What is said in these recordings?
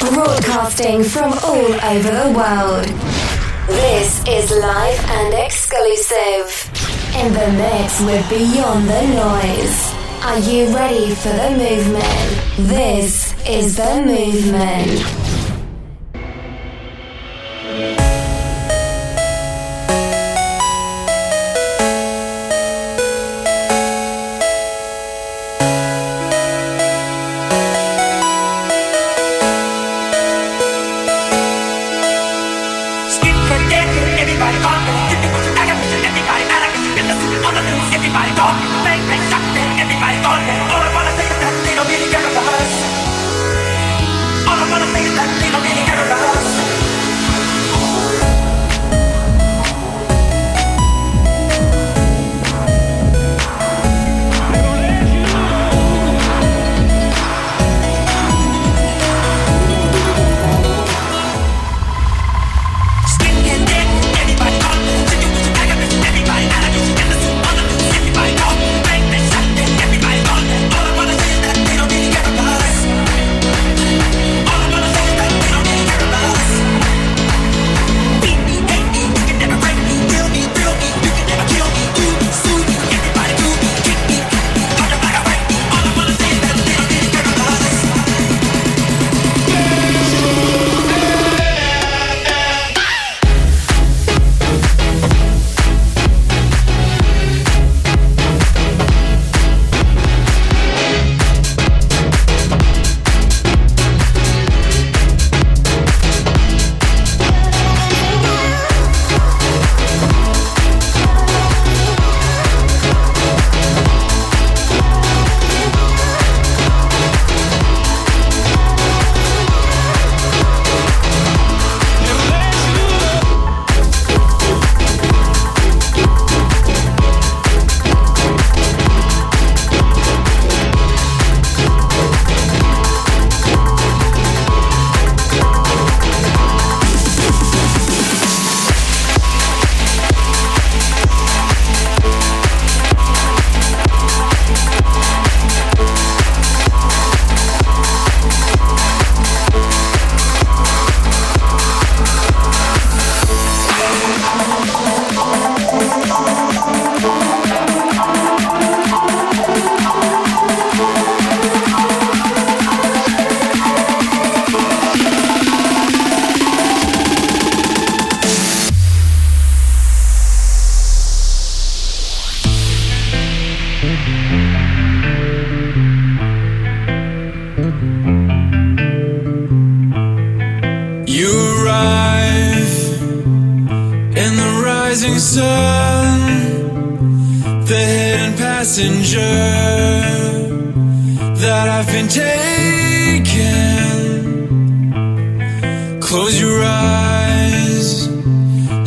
Broadcasting from all over the world. This is live and exclusive. In the mix with Beyond Tha Noize. Are you ready for the movement? This is the movement.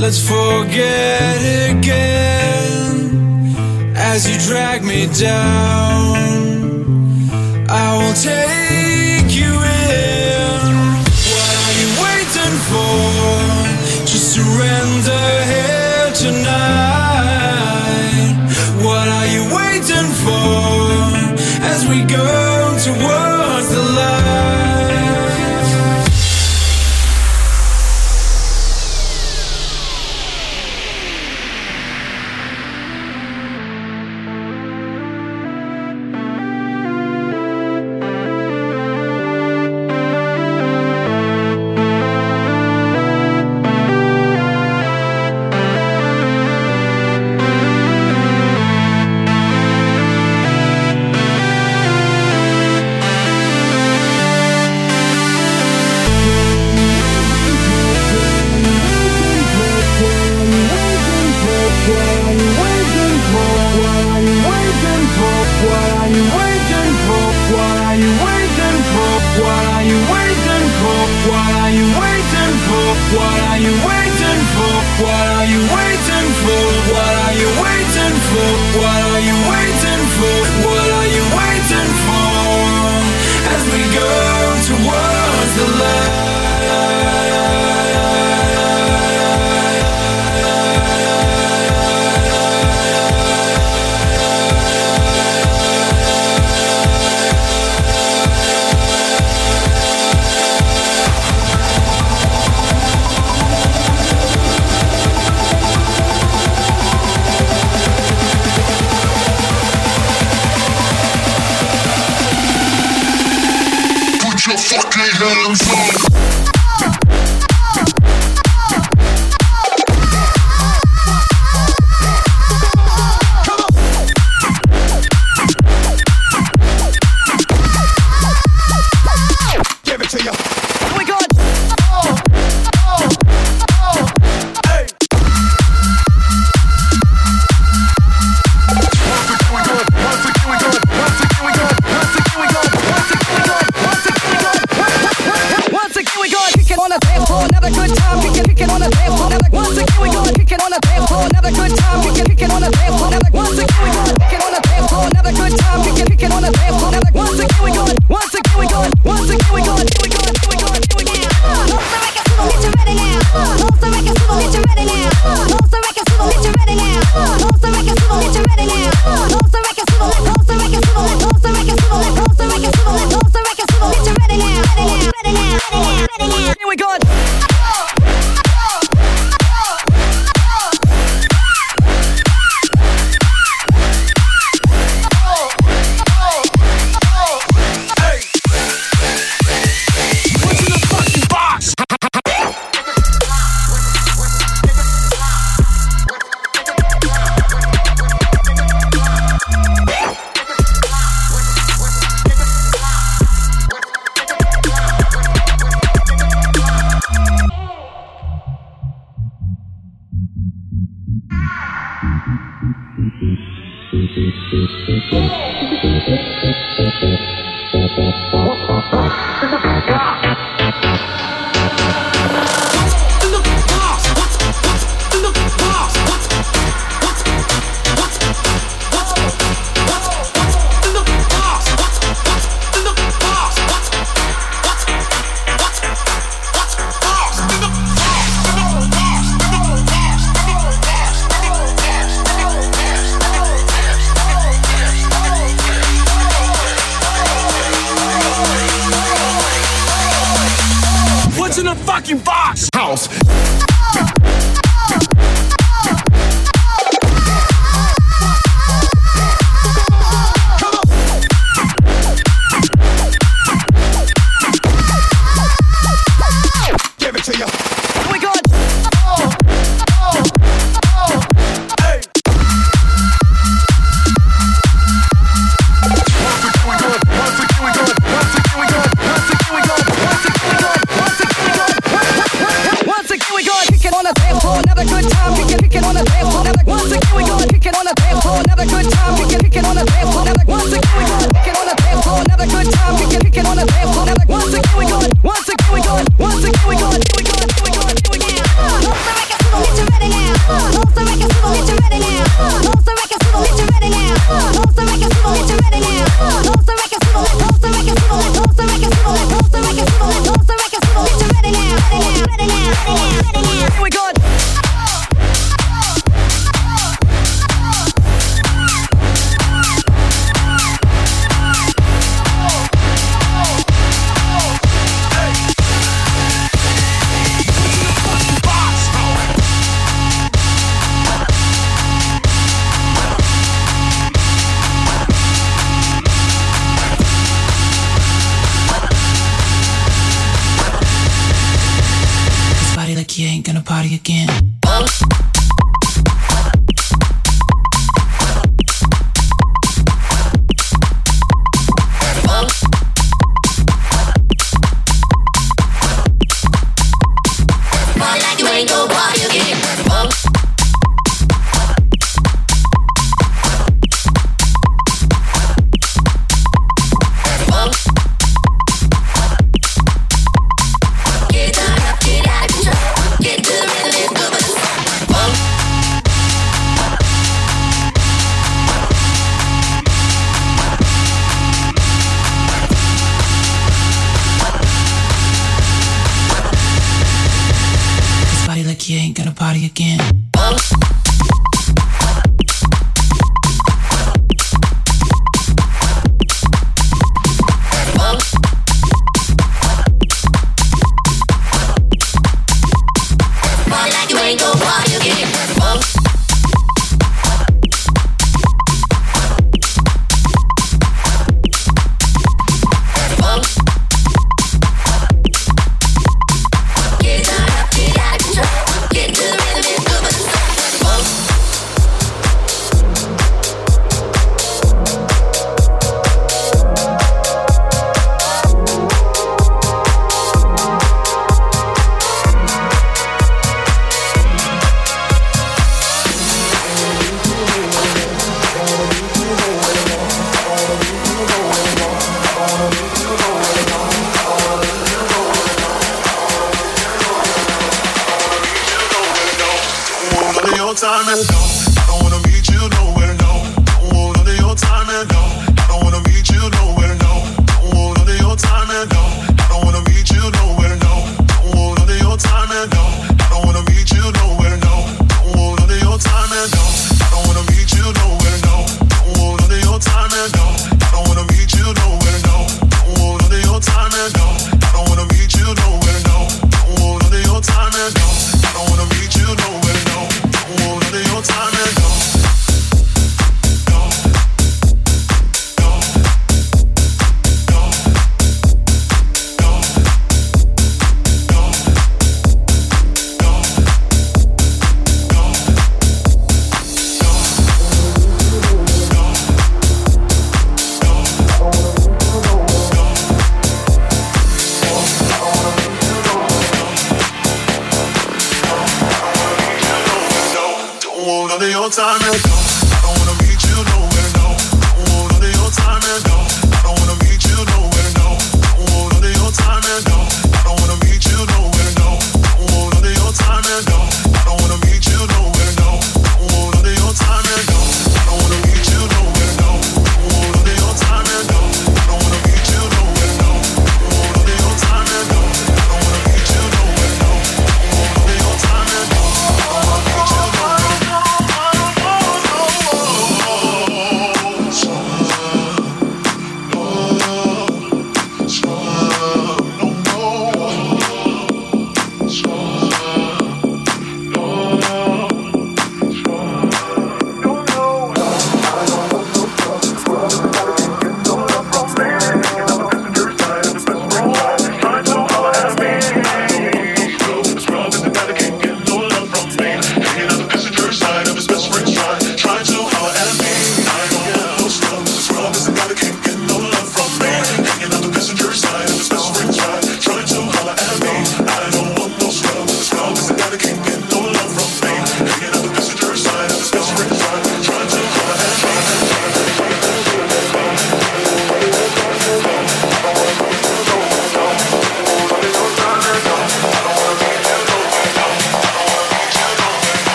Let's forget again as you drag me down. I will take you in. What are you waiting for? Just surrender here tonight. What are you waiting for as we go? Want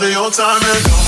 Don't want none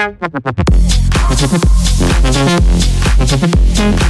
Thank you.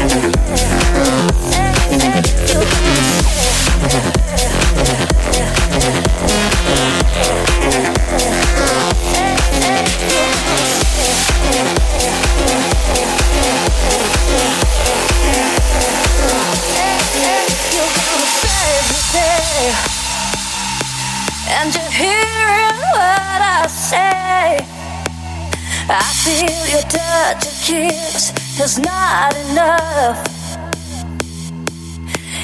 feel your touch, your kiss is not enough.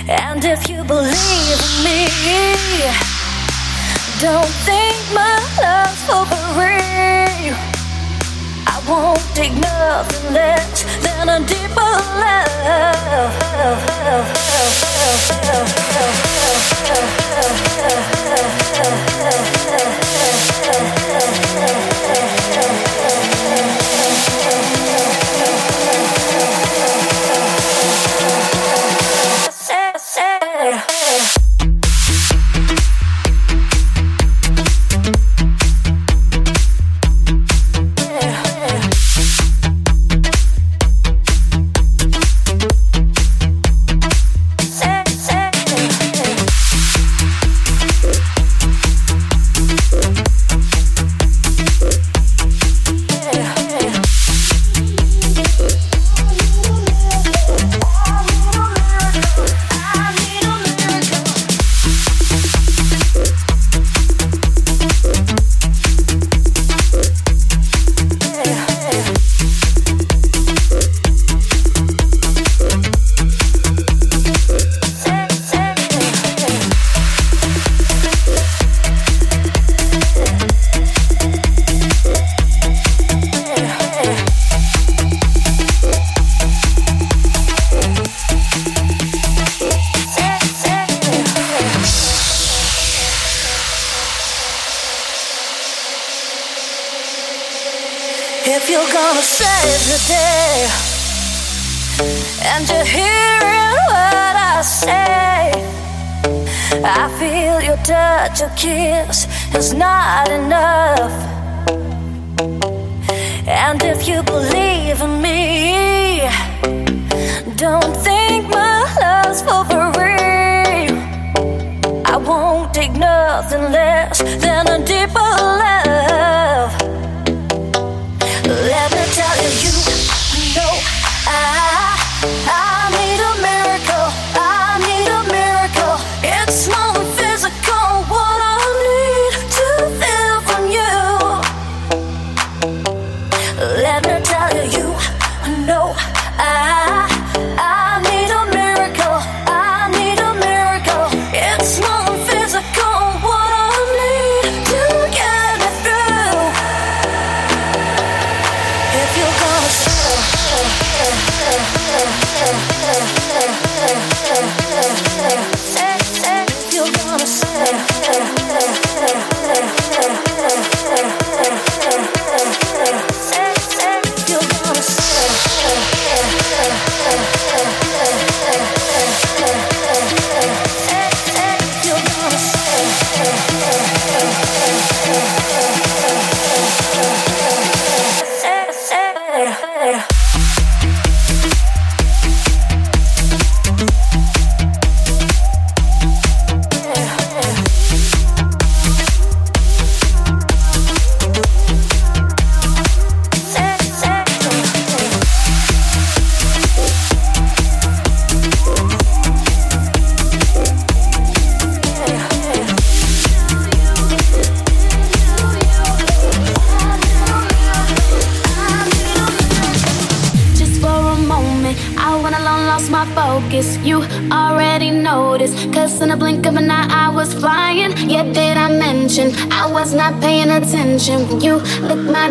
And if you believe in me, don't think my love's overrated. I won't take nothing less than a deeper love.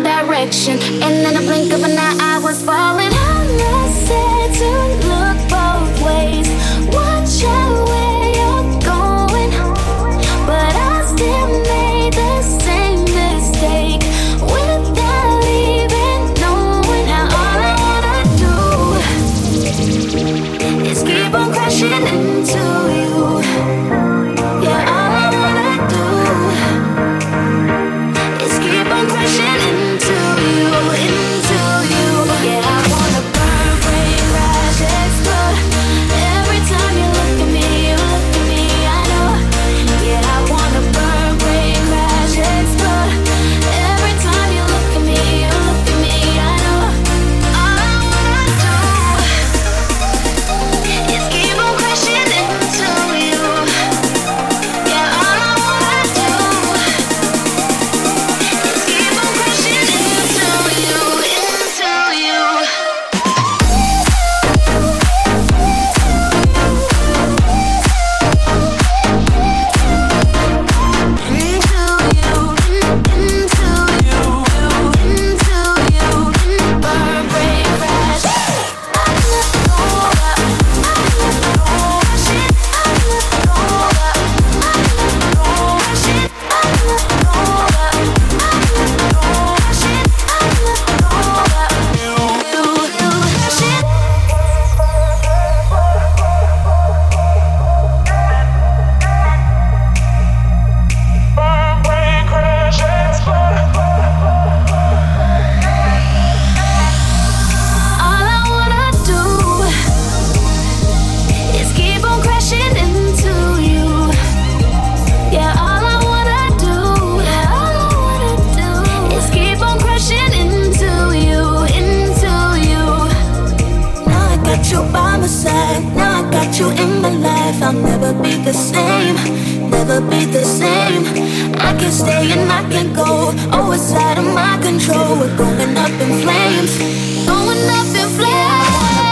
direction. And then You in my life, I'll never be the same. Never be the same. I can stay and I can go. Oh, it's out of my control. We're going up in flames. Going up in flames.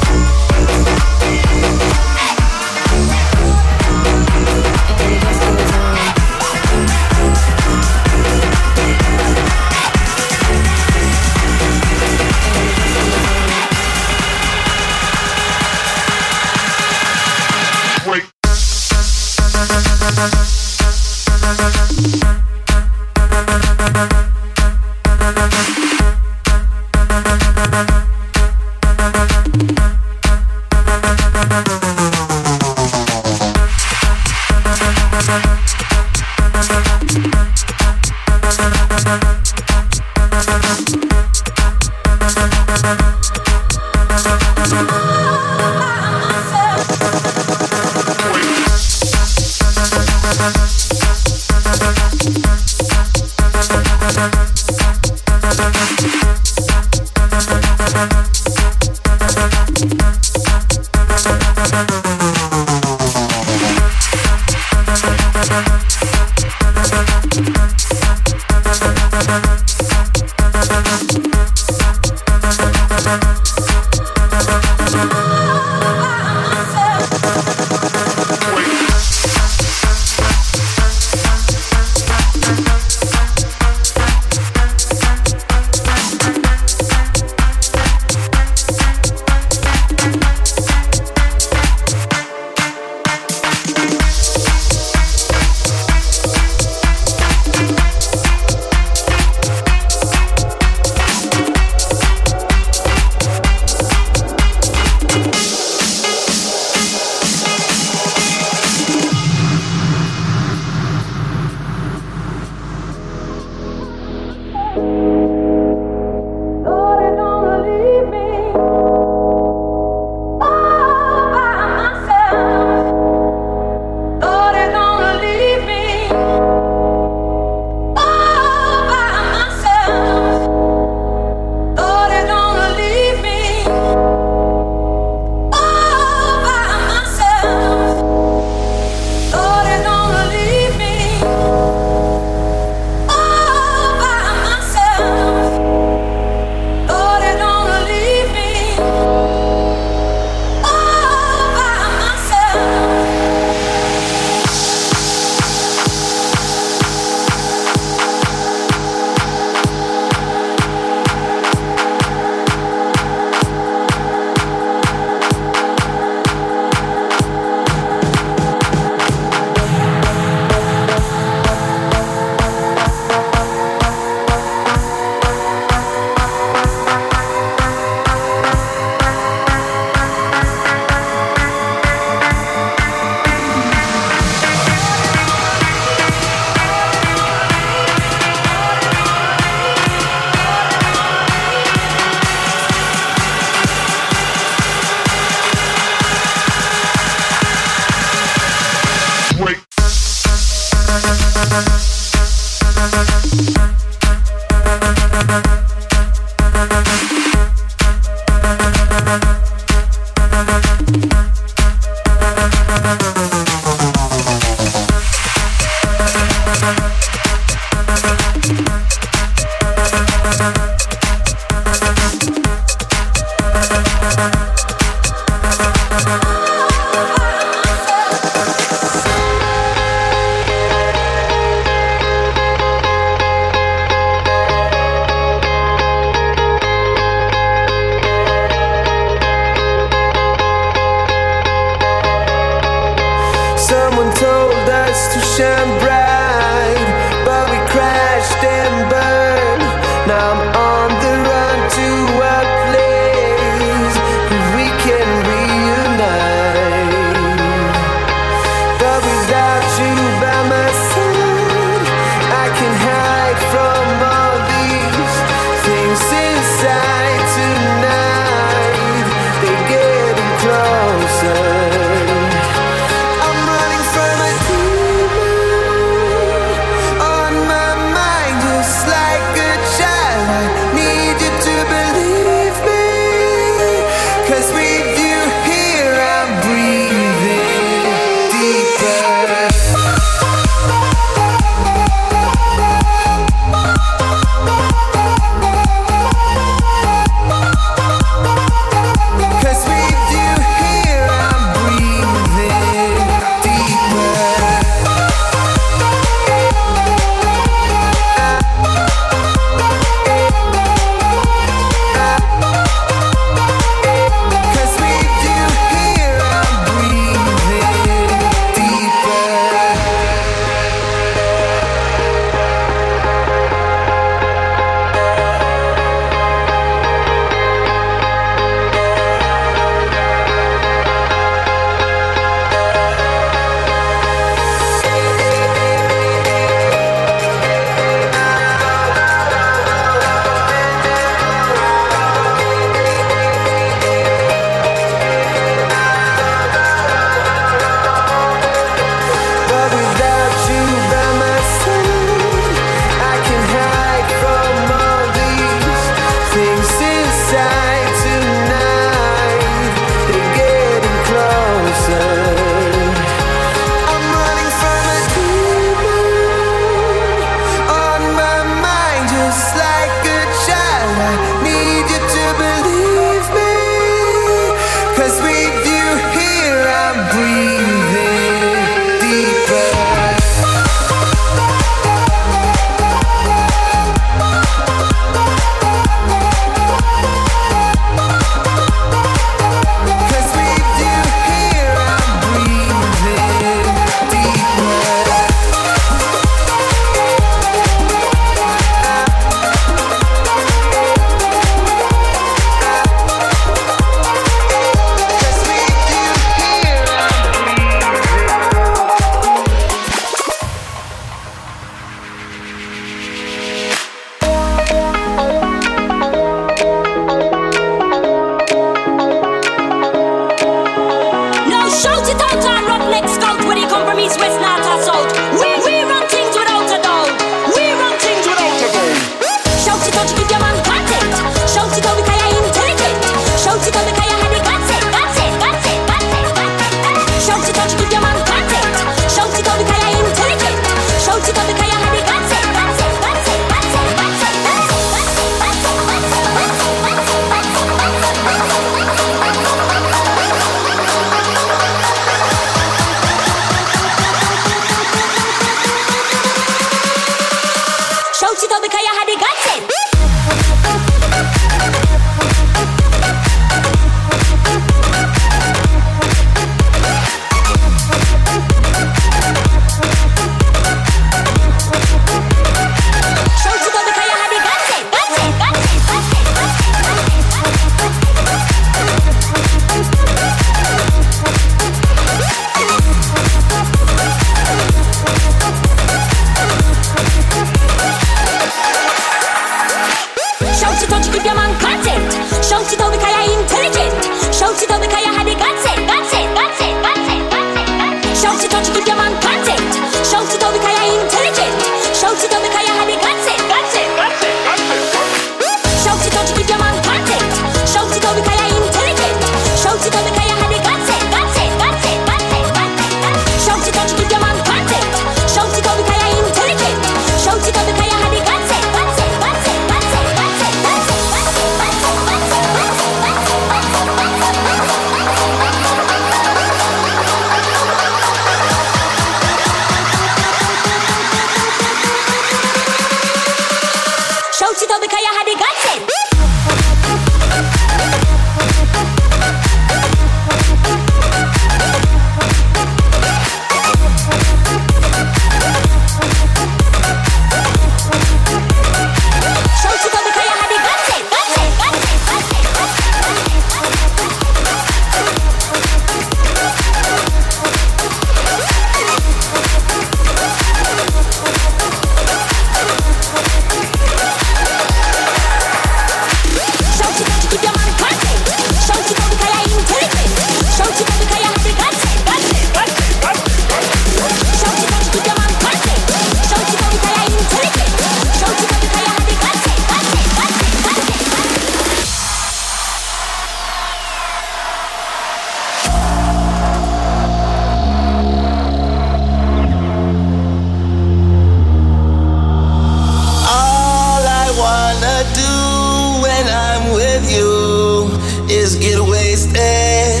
Is get wasted.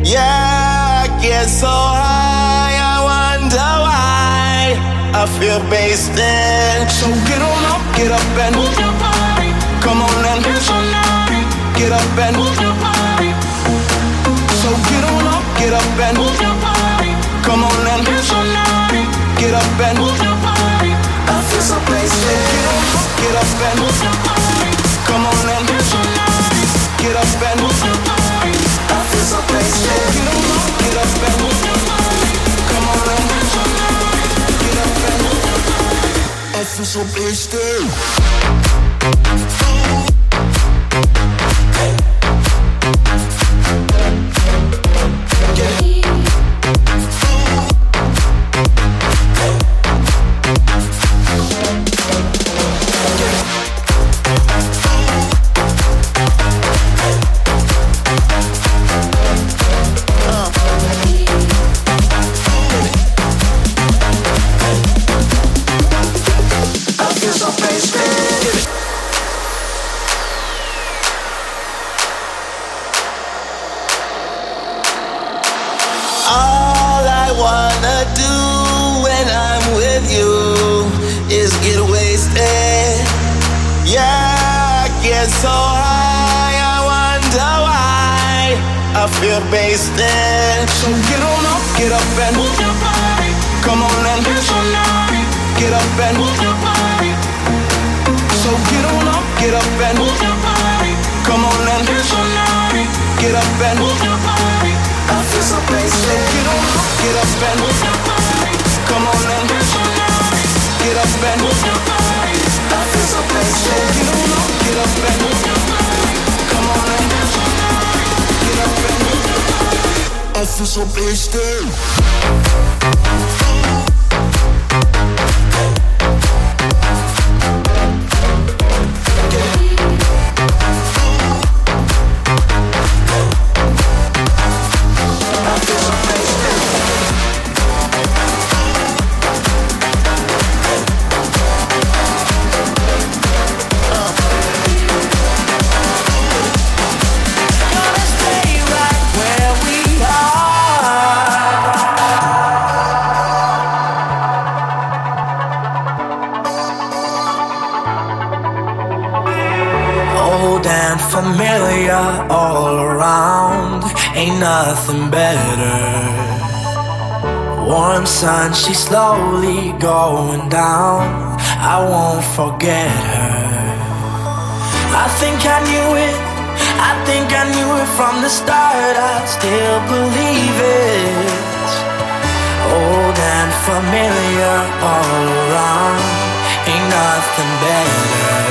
Yeah, I get so high, I wonder why I feel wasted. So get on up, get up and move your body. Come on and dance all night. Get up and move your body. So get on up, get up and move your body. Come on and dance all night. Get up and move your body. I feel so wasted. Get on up, get up and move your body. So wasted. I Get up and move your body. So get on up, get up and move your body. Come on and. Get up and move your body. I feel so wasted. Get on up, get up and move your body. Come on and. Get up and move your body. So. Get up, get up and move your body. Come on and. Get up and move your body. I feel so wasted. Gonna sun, she's slowly going down. I won't forget her. I think I knew it. I think I knew it from the start. I still believe it. Old and familiar all around. Ain't nothing better.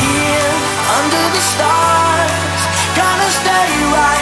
Here under the stars, gonna stay right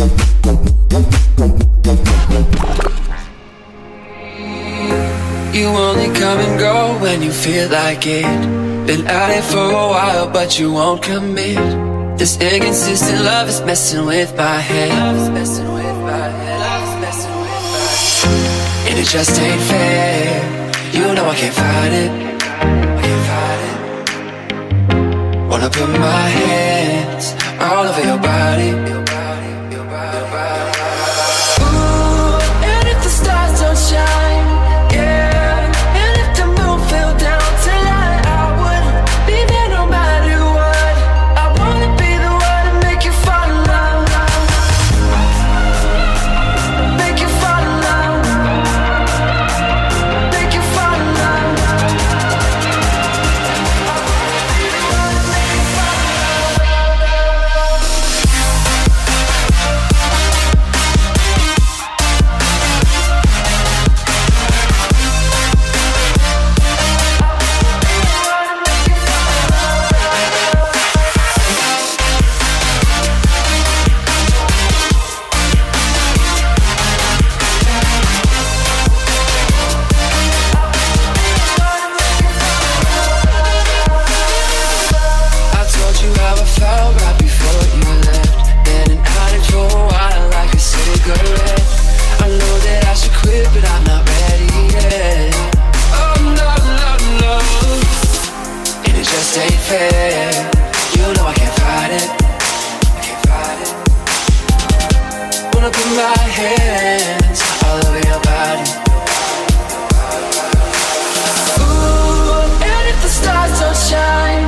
You only come and go when you feel like it. Been at it for a while, but you won't commit. This inconsistent love is messing with my head. Love is messing with my head. Love is messing with my head. And it just ain't fair. You know I can't fight it. I can't fight it. Wanna put my hands all over your body. You know I can't fight it. I can't fight it. Wanna put my hands all over your body. Ooh, and if the stars don't shine.